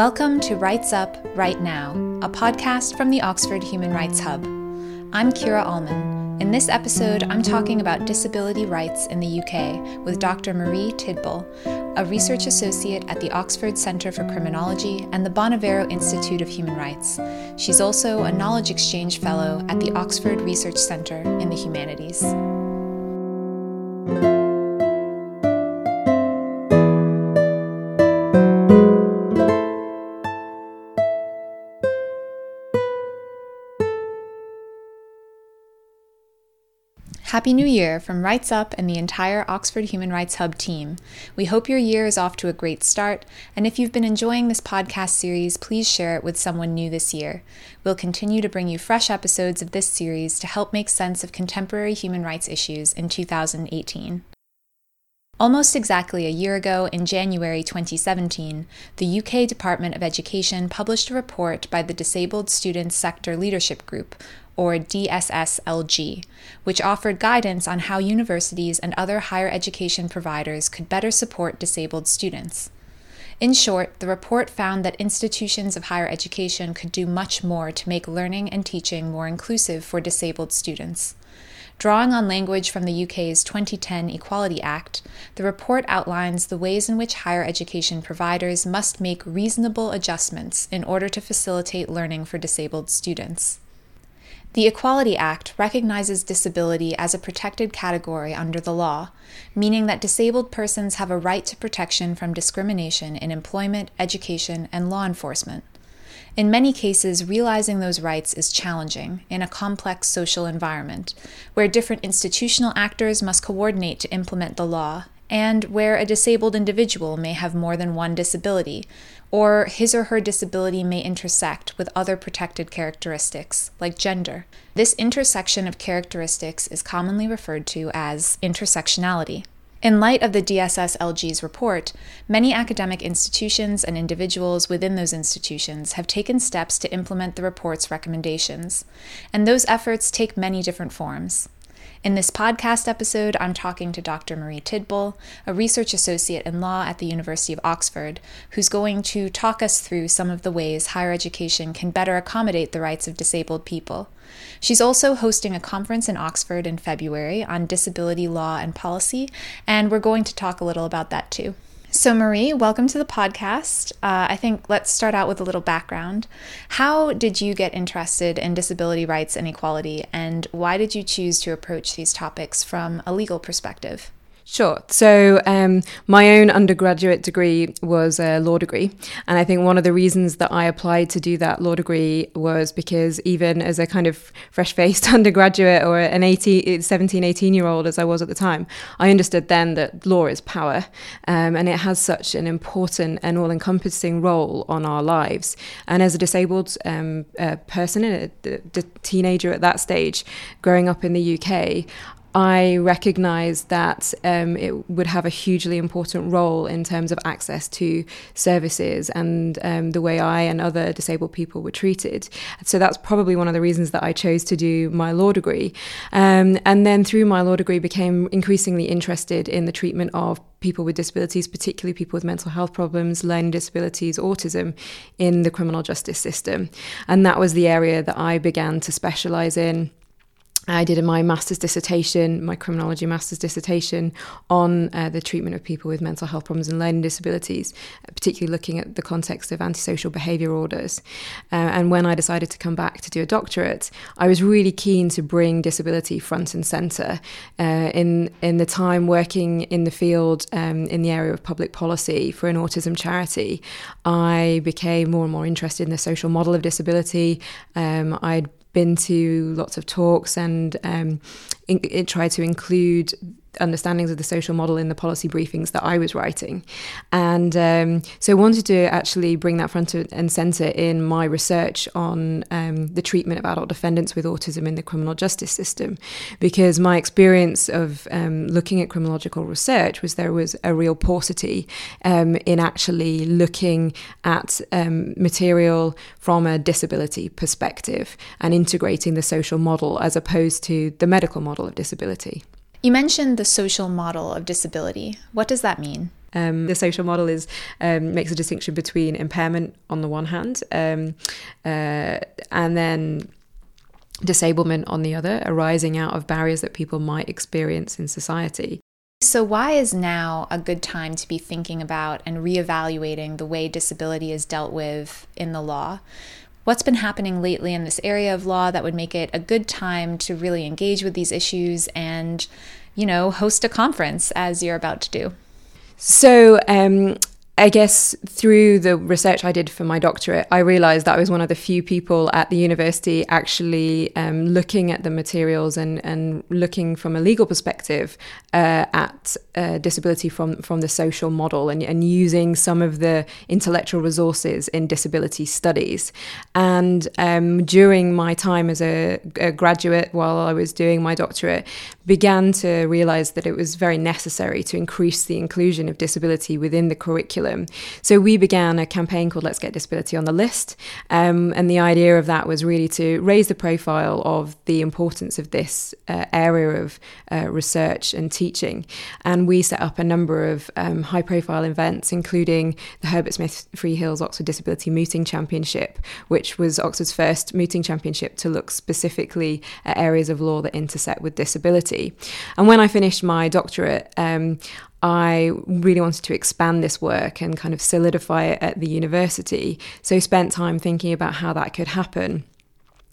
Welcome to Rights Up Right Now, a podcast from the Oxford Human Rights Hub. I'm Kira Allman. In this episode, I'm talking about disability rights in the UK with Dr. Marie Tidball, a research associate at the Oxford Centre for Criminology and the Bonavero Institute of Human Rights. She's also a Knowledge Exchange Fellow at the Oxford Research Centre in the Humanities. Happy New Year from Rights Up and the entire Oxford Human Rights Hub team. We hope your year is off to a great start, and if you've been enjoying this podcast series, please share it with someone new this year. We'll continue to bring you fresh episodes of this series to help make sense of contemporary human rights issues in 2018. Almost exactly a year ago, in January 2017, the UK Department of Education published a report by the Disabled Students Sector Leadership Group, or DSSLG, which offered guidance on how universities and other higher education providers could better support disabled students. In short, the report found that institutions of higher education could do much more to make learning and teaching more inclusive for disabled students. Drawing on language from the UK's 2010 Equality Act, the report outlines the ways in which higher education providers must make reasonable adjustments in order to facilitate learning for disabled students. The Equality Act recognizes disability as a protected category under the law, meaning that disabled persons have a right to protection from discrimination in employment, education, and law enforcement. In many cases, realizing those rights is challenging in a complex social environment, where different institutional actors must coordinate to implement the law, and where a disabled individual may have more than one disability, or his or her disability may intersect with other protected characteristics, like gender. This intersection of characteristics is commonly referred to as intersectionality. In light of the DSSLG's report, many academic institutions and individuals within those institutions have taken steps to implement the report's recommendations, and those efforts take many different forms. In this podcast episode, I'm talking to Dr. Marie Tidball, a research associate in law at the University of Oxford, who's going to talk us through some of the ways higher education can better accommodate the rights of disabled people. She's also hosting a conference in Oxford in February on disability law and policy, and we're going to talk a little about that too. So, Marie, welcome to the podcast. Uh, I think let's start out with a little background. How did you get interested in disability rights and equality, and why did you choose to approach these topics from a legal perspective? Sure. So, um, my own undergraduate degree was a law degree. And I think one of the reasons that I applied to do that law degree was because even as a kind of fresh faced undergraduate or an 18, 17, 18 year old, as I was at the time, I understood then that law is power. Um, and it has such an important and all encompassing role on our lives. And as a disabled um, uh, person, a, a teenager at that stage, growing up in the UK, I recognise that um, it would have a hugely important role in terms of access to services and um, the way I and other disabled people were treated. So that's probably one of the reasons that I chose to do my law degree. Um, and then through my law degree, became increasingly interested in the treatment of people with disabilities, particularly people with mental health problems, learning disabilities, autism, in the criminal justice system. And that was the area that I began to specialise in I did my master's dissertation, my criminology master's dissertation on uh, the treatment of people with mental health problems and learning disabilities, particularly looking at the context of antisocial behaviour orders. Uh, and when I decided to come back to do a doctorate, I was really keen to bring disability front and centre. Uh, in in the time working in the field um, in the area of public policy for an autism charity, I became more and more interested in the social model of disability. Um, I'd been to lots of talks and um, in, it tried to include understandings of the social model in the policy briefings that I was writing. And um, so I wanted to actually bring that front and centre in my research on um, the treatment of adult defendants with autism in the criminal justice system. Because my experience of um, looking at criminological research was there was a real paucity um, in actually looking at um, material from a disability perspective and integrating the social model as opposed to the medical model of disability. You mentioned the social model of disability. What does that mean? Um, the social model is um, makes a distinction between impairment on the one hand, um, uh, and then disablement on the other, arising out of barriers that people might experience in society. So, why is now a good time to be thinking about and reevaluating the way disability is dealt with in the law? What's been happening lately in this area of law that would make it a good time to really engage with these issues and, you know, host a conference as you're about to do? So, um, I guess through the research I did for my doctorate, I realized that I was one of the few people at the university actually um, looking at the materials and, and looking from a legal perspective uh, at uh, disability from, from the social model and, and using some of the intellectual resources in disability studies. And um, during my time as a, a graduate, while I was doing my doctorate, began to realize that it was very necessary to increase the inclusion of disability within the curriculum curriculum. So we began a campaign called Let's Get Disability on the List. Um, and the idea of that was really to raise the profile of the importance of this uh, area of uh, research and teaching. And we set up a number of um, high profile events, including the Herbert Smith Freehills Oxford Disability Mooting Championship, which was Oxford's first mooting championship to look specifically at areas of law that intersect with disability. And when I finished my doctorate, um, I really wanted to expand this work and kind of solidify it at the university. So spent time thinking about how that could happen.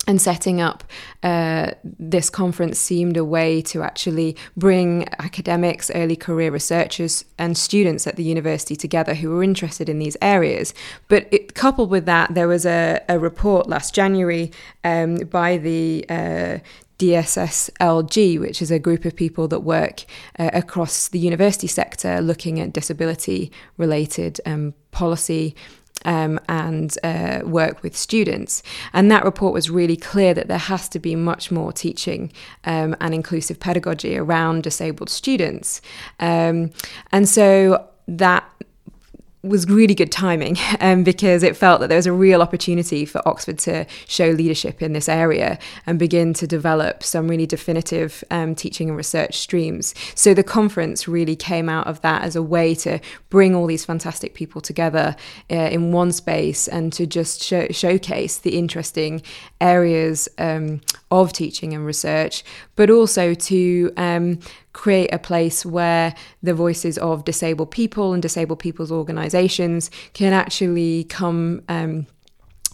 And setting up uh, this conference seemed a way to actually bring academics, early career researchers, and students at the university together who were interested in these areas. But it, coupled with that, there was a, a report last January um, by the uh, DSSLG, which is a group of people that work uh, across the university sector looking at disability related um, policy. Um, and uh, work with students. And that report was really clear that there has to be much more teaching um, and inclusive pedagogy around disabled students. Um, and so that was really good timing um, because it felt that there was a real opportunity for Oxford to show leadership in this area and begin to develop some really definitive um, teaching and research streams. So the conference really came out of that as a way to bring all these fantastic people together uh, in one space and to just show, showcase the interesting areas um, of teaching and research, but also to um, create a place where the voices of disabled people and disabled people's organizations can actually come um,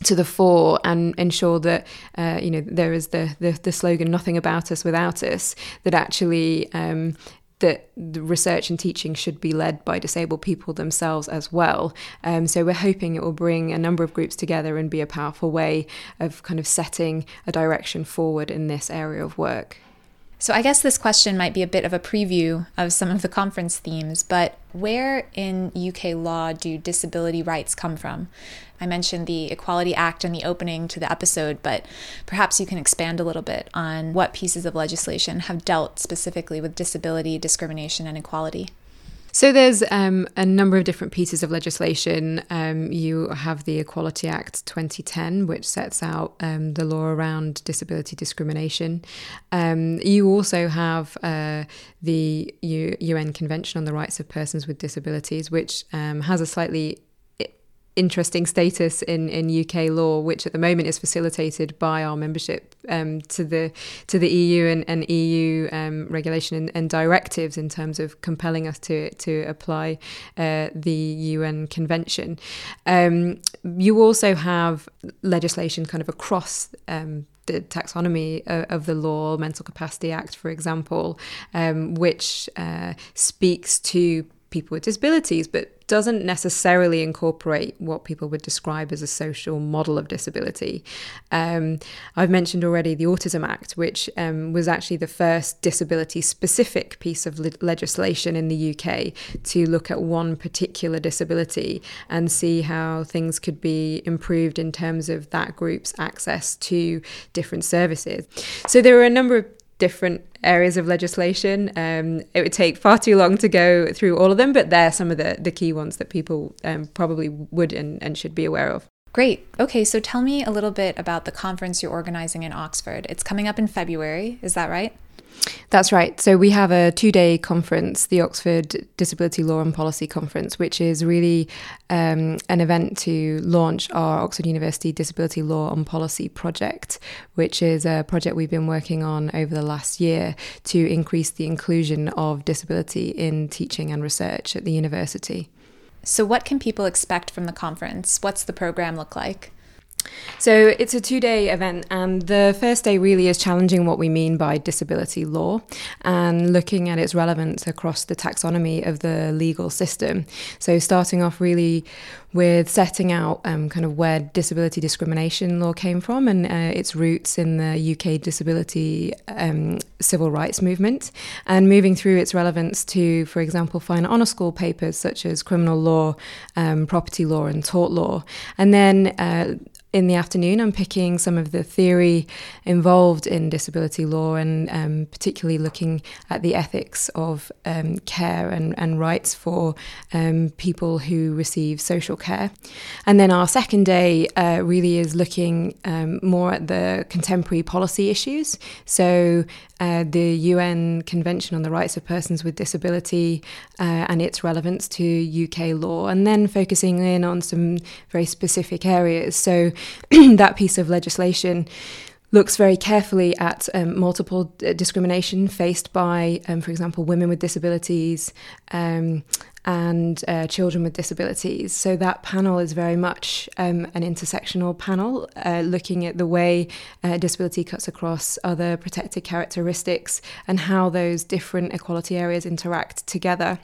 to the fore and ensure that uh, you know there is the, the, the slogan "Nothing about us without us." That actually um, that the research and teaching should be led by disabled people themselves as well. Um, so we're hoping it will bring a number of groups together and be a powerful way of kind of setting a direction forward in this area of work. So I guess this question might be a bit of a preview of some of the conference themes, but where in UK law do disability rights come from? I mentioned the Equality Act in the opening to the episode, but perhaps you can expand a little bit on what pieces of legislation have dealt specifically with disability, discrimination, and equality. So there's um, a number of different pieces of legislation. Um, you have the Equality Act 2010, which sets out um, the law around disability discrimination. Um, you also have uh, the U- UN Convention on the Rights of Persons with Disabilities, which um, has a slightly interesting status in, in UK law, which at the moment is facilitated by our membership um, to the to the EU and, and EU um, regulation and, and, directives in terms of compelling us to to apply uh, the UN Convention. Um, you also have legislation kind of across um, the taxonomy of, of, the law, Mental Capacity Act, for example, um, which uh, speaks to people with disabilities, but doesn't necessarily incorporate what people would describe as a social model of disability. Um, I've mentioned already the Autism Act, which um, was actually the first disability specific piece of le- legislation in the UK to look at one particular disability and see how things could be improved in terms of that group's access to different services. So there are a number of different areas of legislation. Um, it would take far too long to go through all of them, but they're some of the, the key ones that people um, probably would and, and should be aware of. Great. Okay, so tell me a little bit about the conference you're organizing in Oxford. It's coming up in February, is that right? That's right. So we have a two day conference, the Oxford Disability Law and Policy Conference, which is really um, an event to launch our Oxford University Disability Law and Policy project, which is a project we've been working on over the last year to increase the inclusion of disability in teaching and research at the university. So, what can people expect from the conference? What's the program look like? So it's a two day event, and the first day really is challenging what we mean by disability law and looking at its relevance across the taxonomy of the legal system. So, starting off really with setting out um, kind of where disability discrimination law came from and uh, its roots in the UK disability um, civil rights movement, and moving through its relevance to, for example, final honour school papers such as criminal law, um, property law, and tort law. And then uh, in the afternoon, I'm picking some of the theory involved in disability law and um, particularly looking at the ethics of um, care and, and, rights for um, people who receive social care. And then our second day uh, really is looking um, more at the contemporary policy issues. So uh, the UN Convention on the Rights of Persons with Disability uh, and its relevance to UK law, and then focusing in on some very specific areas. So that piece of legislation looks very carefully at um, multiple d- uh, discrimination faced by, um, for example, women with disabilities um, and uh, children with disabilities. So that panel is very much um, an intersectional panel, uh, looking at the way uh, disability cuts across other protected characteristics and how those different equality areas interact together.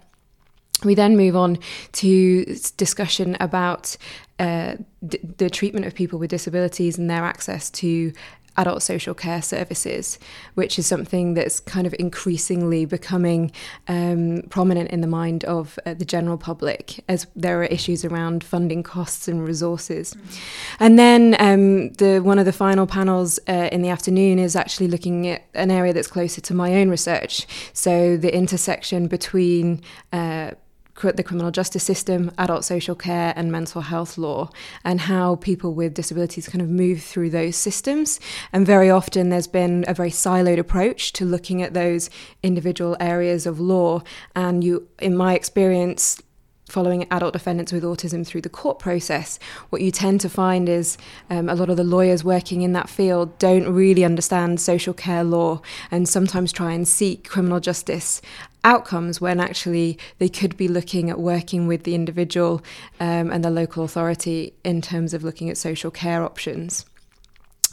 We then move on to discussion about uh, d- the treatment of people with disabilities and their access to adult social care services, which is something that's kind of increasingly becoming um, prominent in the mind of uh, the general public as there are issues around funding costs and resources. Mm-hmm. And then um, the one of the final panels uh, in the afternoon is actually looking at an area that's closer to my own research. So the intersection between uh, the criminal justice system, adult social care, and mental health law, and how people with disabilities kind of move through those systems. And very often there's been a very siloed approach to looking at those individual areas of law. And you, in my experience, following adult defendants with autism through the court process, what you tend to find is um, a lot of the lawyers working in that field don't really understand social care law and sometimes try and seek criminal justice outcomes when actually they could be looking at working with the individual um, and the local authority in terms of looking at social care options.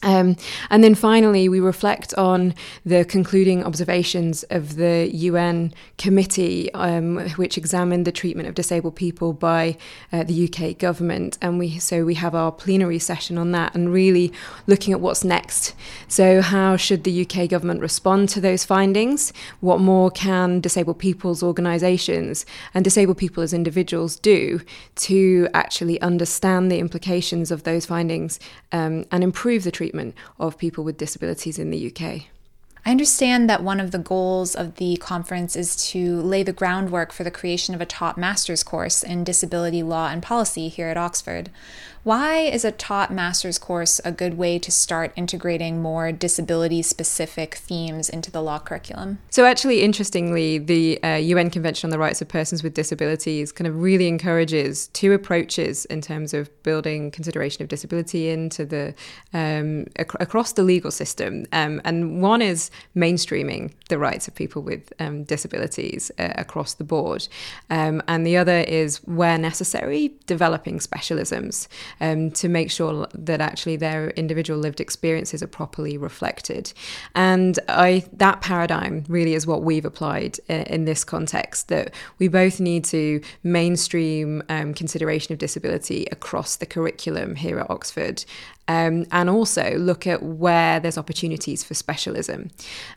Um, and then finally, we reflect on the concluding observations of the UN committee, um, which examined the treatment of disabled people by uh, the UK government. And we so we have our plenary session on that, and really looking at what's next. So, how should the UK government respond to those findings? What more can disabled people's organisations and disabled people as individuals do to actually understand the implications of those findings um, and improve the treatment? Treatment of people with disabilities in the UK. I understand that one of the goals of the conference is to lay the groundwork for the creation of a top master's course in disability law and policy here at Oxford. Why is a taught master's course a good way to start integrating more disability specific themes into the law curriculum? So, actually, interestingly, the uh, UN Convention on the Rights of Persons with Disabilities kind of really encourages two approaches in terms of building consideration of disability into the um, ac- across the legal system. Um, and one is mainstreaming the rights of people with um, disabilities uh, across the board, um, and the other is, where necessary, developing specialisms um, to make sure that actually their individual lived experiences are properly reflected. And I that paradigm really is what we've applied in, in this context that we both need to mainstream um, consideration of disability across the curriculum here at Oxford um, and also look at where there's opportunities for specialism.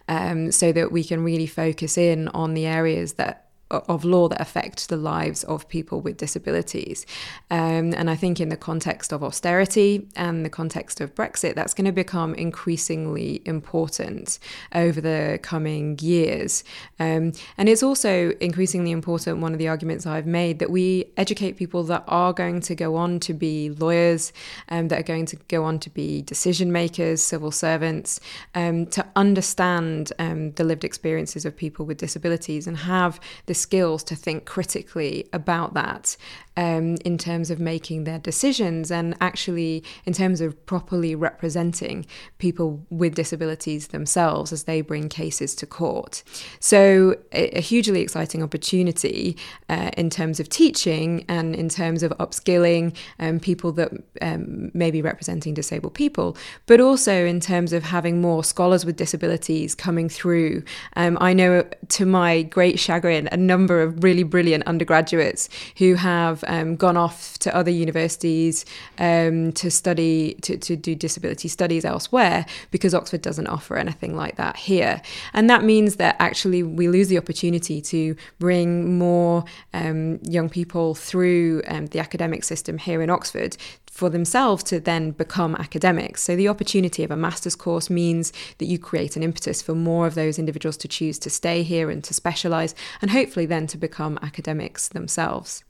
Um, so that we can really focus in on the areas that of law that affect the lives of people with disabilities. Um, and I think in the context of austerity and the context of Brexit, that's going to become increasingly important over the coming years. Um, and it's also increasingly important, one of the arguments I've made, that we educate people that are going to go on to be lawyers, um, that are going to go on to be decision makers, civil servants, um, to understand um, the lived experiences of people with disabilities and have this skills to think critically about that um, in terms of making their decisions and actually in terms of properly representing people with disabilities themselves as they bring cases to court. So, a, hugely exciting opportunity uh, in terms of teaching and in terms of upskilling um, people that um, may be representing disabled people, but also in terms of having more scholars with disabilities coming through. Um, I know, to my great chagrin, a number of really brilliant undergraduates who have um, gone off to other universities um, to study, to, to do disability studies elsewhere because Oxford doesn't offer anything like that here. And that means that actually we lose the opportunity to bring more um, young people through um, the academic system here in Oxford for themselves to then become academics. So the opportunity of a master's course means that you create an impetus for more of those individuals to choose to stay here and to specialize and hopefully then to become academics themselves.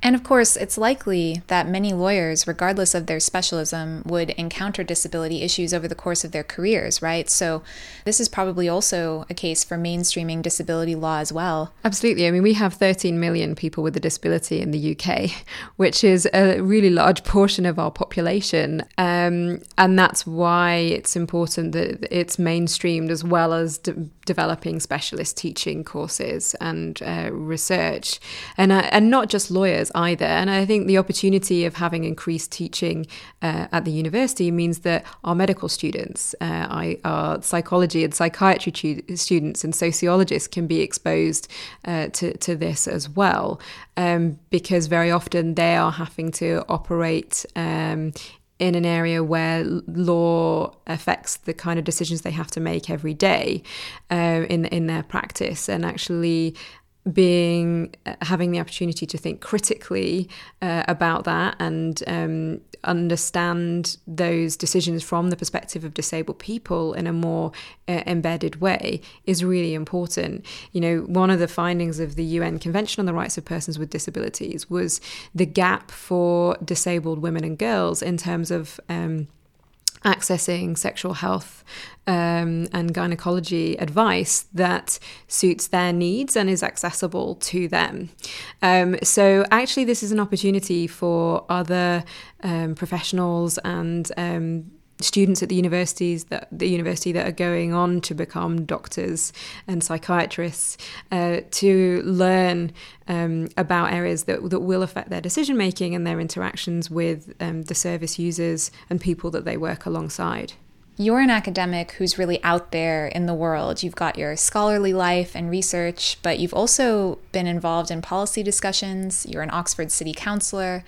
And of course, it's likely that many lawyers, regardless of their specialism, would encounter disability issues over the course of their careers, right? So, this is probably also a case for mainstreaming disability law as well. Absolutely. I mean, we have 13 million people with a disability in the UK, which is a really large portion of our population. Um, and that's why it's important that it's mainstreamed as well as de- developing specialist teaching courses and uh, research. And, uh, and not just lawyers either. And I think the opportunity of having increased teaching uh, at the university means that our medical students, uh, I, our psychology and psychiatry tu- students, and sociologists can be exposed uh, to, to this as well, um, because very often they are having to operate um, in an area where law affects the kind of decisions they have to make every day uh, in in their practice, and actually being uh, having the opportunity to think critically uh, about that and um, understand those decisions from the perspective of disabled people in a more uh, embedded way is really important. You know, one of the findings of the UN Convention on the Rights of Persons with Disabilities was the gap for disabled women and girls in terms of um, accessing sexual health um, and gynecology advice that suits their needs and is accessible to them. Um, so, actually, this is an opportunity for other um, professionals and um, students at the universities that the university that are going on to become doctors and psychiatrists uh, to learn um, about areas that, that will affect their decision making and their interactions with um, the service users and people that they work alongside you're an academic who's really out there in the world. You've got your scholarly life and research, but you've also been involved in policy discussions. You're an Oxford City Councillor.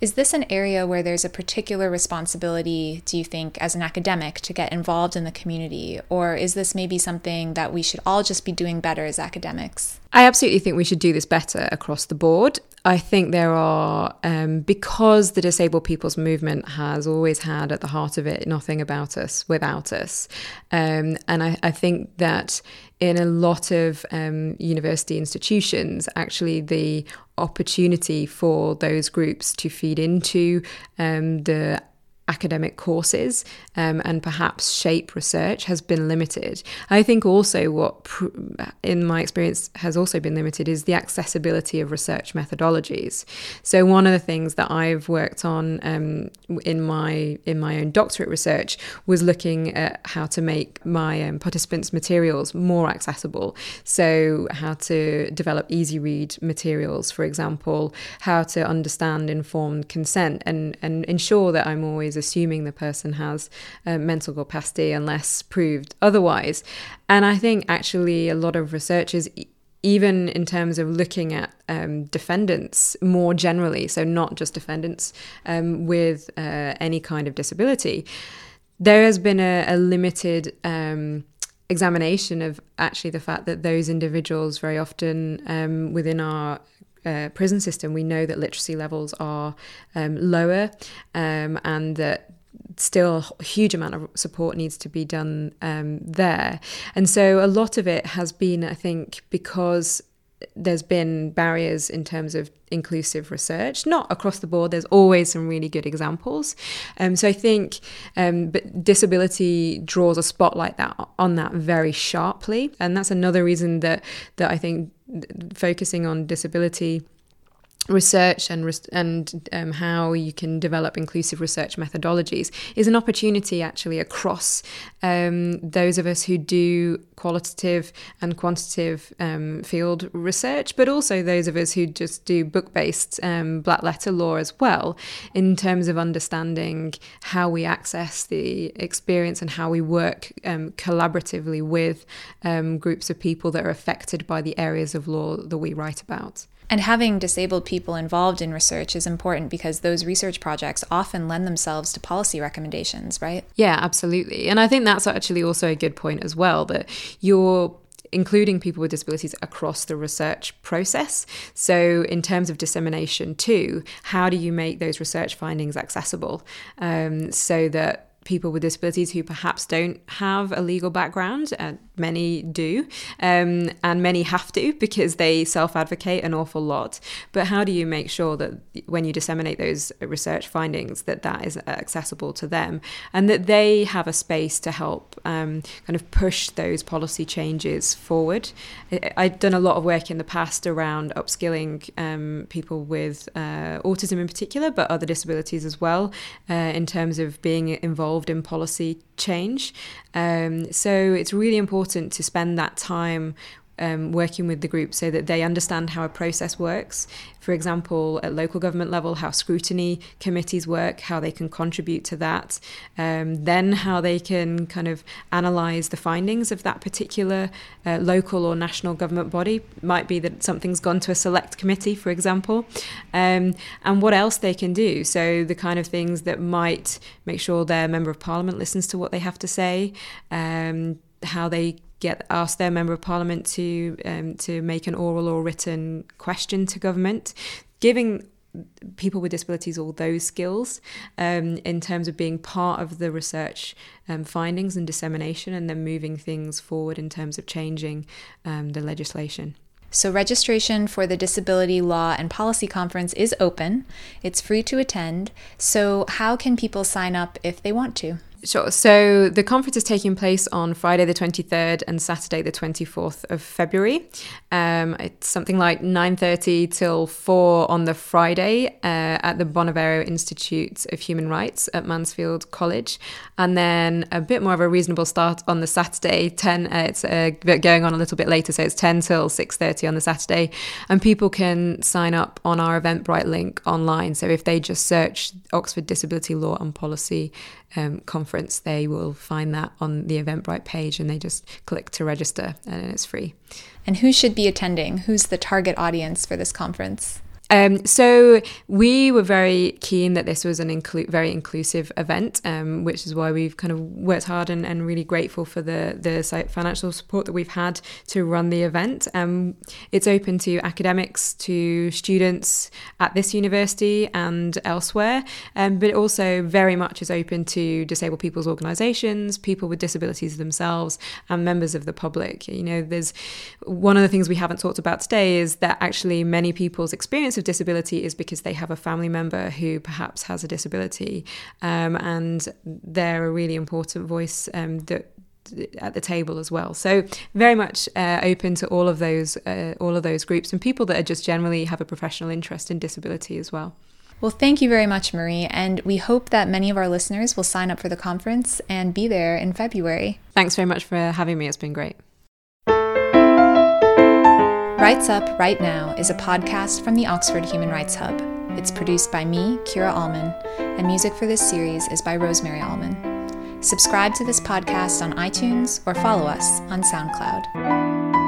Is this an area where there's a particular responsibility, do you think, as an academic to get involved in the community? Or is this maybe something that we should all just be doing better as academics? I absolutely think we should do this better across the board. I think there are, um, because the disabled people's movement has always had at the heart of it nothing about us without us. Um, and I, I, think that in a lot of um, university institutions, actually, the opportunity for those groups to feed into um, the academic courses um, and perhaps shape research has been limited. I think also what, pr- in my experience, has also been limited is the accessibility of research methodologies. So one of the things that I've worked on um, in my in my own doctorate research was looking at how to make my um, participants' materials more accessible. So how to develop easy read materials, for example, how to understand informed consent and and ensure that I'm always assuming the person has uh, mental capacity unless proved otherwise. And I think actually a lot of researchers, even in terms of looking at um, defendants more generally, so not just defendants um, with uh, any kind of disability, there has been a, a limited um, examination of actually the fact that those individuals very often um, within our uh, prison system, we know that literacy levels are um, lower um, and that still a huge amount of support needs to be done um, there. And so a lot of it has been, I think, because there's been barriers in terms of inclusive research not across the board there's always some really good examples um, so i think um, but disability draws a spotlight that on that very sharply and that's another reason that that i think focusing on disability research and and um, how you can develop inclusive research methodologies is an opportunity actually across um, those of us who do qualitative and quantitative um, field research, but also those of us who just do book based um, black letter law as well, in terms of understanding how we access the experience and how we work um, collaboratively with um, groups of people that are affected by the areas of law that we write about. And having disabled people involved in research is important because those research projects often lend themselves to policy recommendations, right? Yeah, absolutely. And I think that's actually also a good point as well that you're including people with disabilities across the research process. So, in terms of dissemination, too, how do you make those research findings accessible um, so that people with disabilities who perhaps don't have a legal background, and many do, um, and many have to because they self advocate an awful lot. But how do you make sure that when you disseminate those research findings, that that is accessible to them and that they have a space to help um, kind of push those policy changes forward? I've done a lot of work in the past around upskilling um, people with uh, autism in particular, but other disabilities as well, uh, in terms of being involved in policy change. Um, so it's really important to spend that time um, working with the group so that they understand how a process works. For example, at local government level, how scrutiny committees work, how they can contribute to that, um, then how they can kind of analyse the findings of that particular uh, local or national government body. Might be that something's gone to a select committee, for example, um, and what else they can do. So the kind of things that might make sure their member of parliament listens to what they have to say. Um, how they get ask their member of parliament to um, to make an oral or written question to government, giving people with disabilities all those skills um, in terms of being part of the research um, findings and dissemination, and then moving things forward in terms of changing um, the legislation. So, registration for the Disability Law and Policy Conference is open. It's free to attend. So, how can people sign up if they want to? Sure. So the conference is taking place on Friday the 23rd and Saturday the 24th of February. Um, it's something like 9.30 till 4 on the Friday uh, at the Bonavero Institute of Human Rights at Mansfield College. And then a bit more of a reasonable start on the Saturday, 10, uh, it's uh, going on a little bit later, so it's 10 till 6.30 on the Saturday. And people can sign up on our Eventbrite link online. So if they just search Oxford Disability Law and Policy um, conference, they will find that on the Eventbrite page and they just click to register and it's free. And who should be attending? Who's the target audience for this conference? Um, so we were very keen that this was an inclu- very inclusive event, um, which is why we've kind of worked hard and, and really grateful for the the financial support that we've had to run the event. Um, it's open to academics, to students at this university and elsewhere, um, but it also very much is open to disabled people's organisations, people with disabilities themselves, and members of the public. You know, there's one of the things we haven't talked about today is that actually many people's experience of disability is because they have a family member who perhaps has a disability, um, and they're a really important voice um, that at the table as well. So very much uh, open to all of those uh, all of those groups and people that are just generally have a professional interest in disability as well. Well, thank you very much, Marie, and we hope that many of our listeners will sign up for the conference and be there in February. Thanks very much for having me. It's been great. Rights Up Right Now is a podcast from the Oxford Human Rights Hub. It's produced by me, Kira Allman, and music for this series is by Rosemary Allman. Subscribe to this podcast on iTunes or follow us on SoundCloud.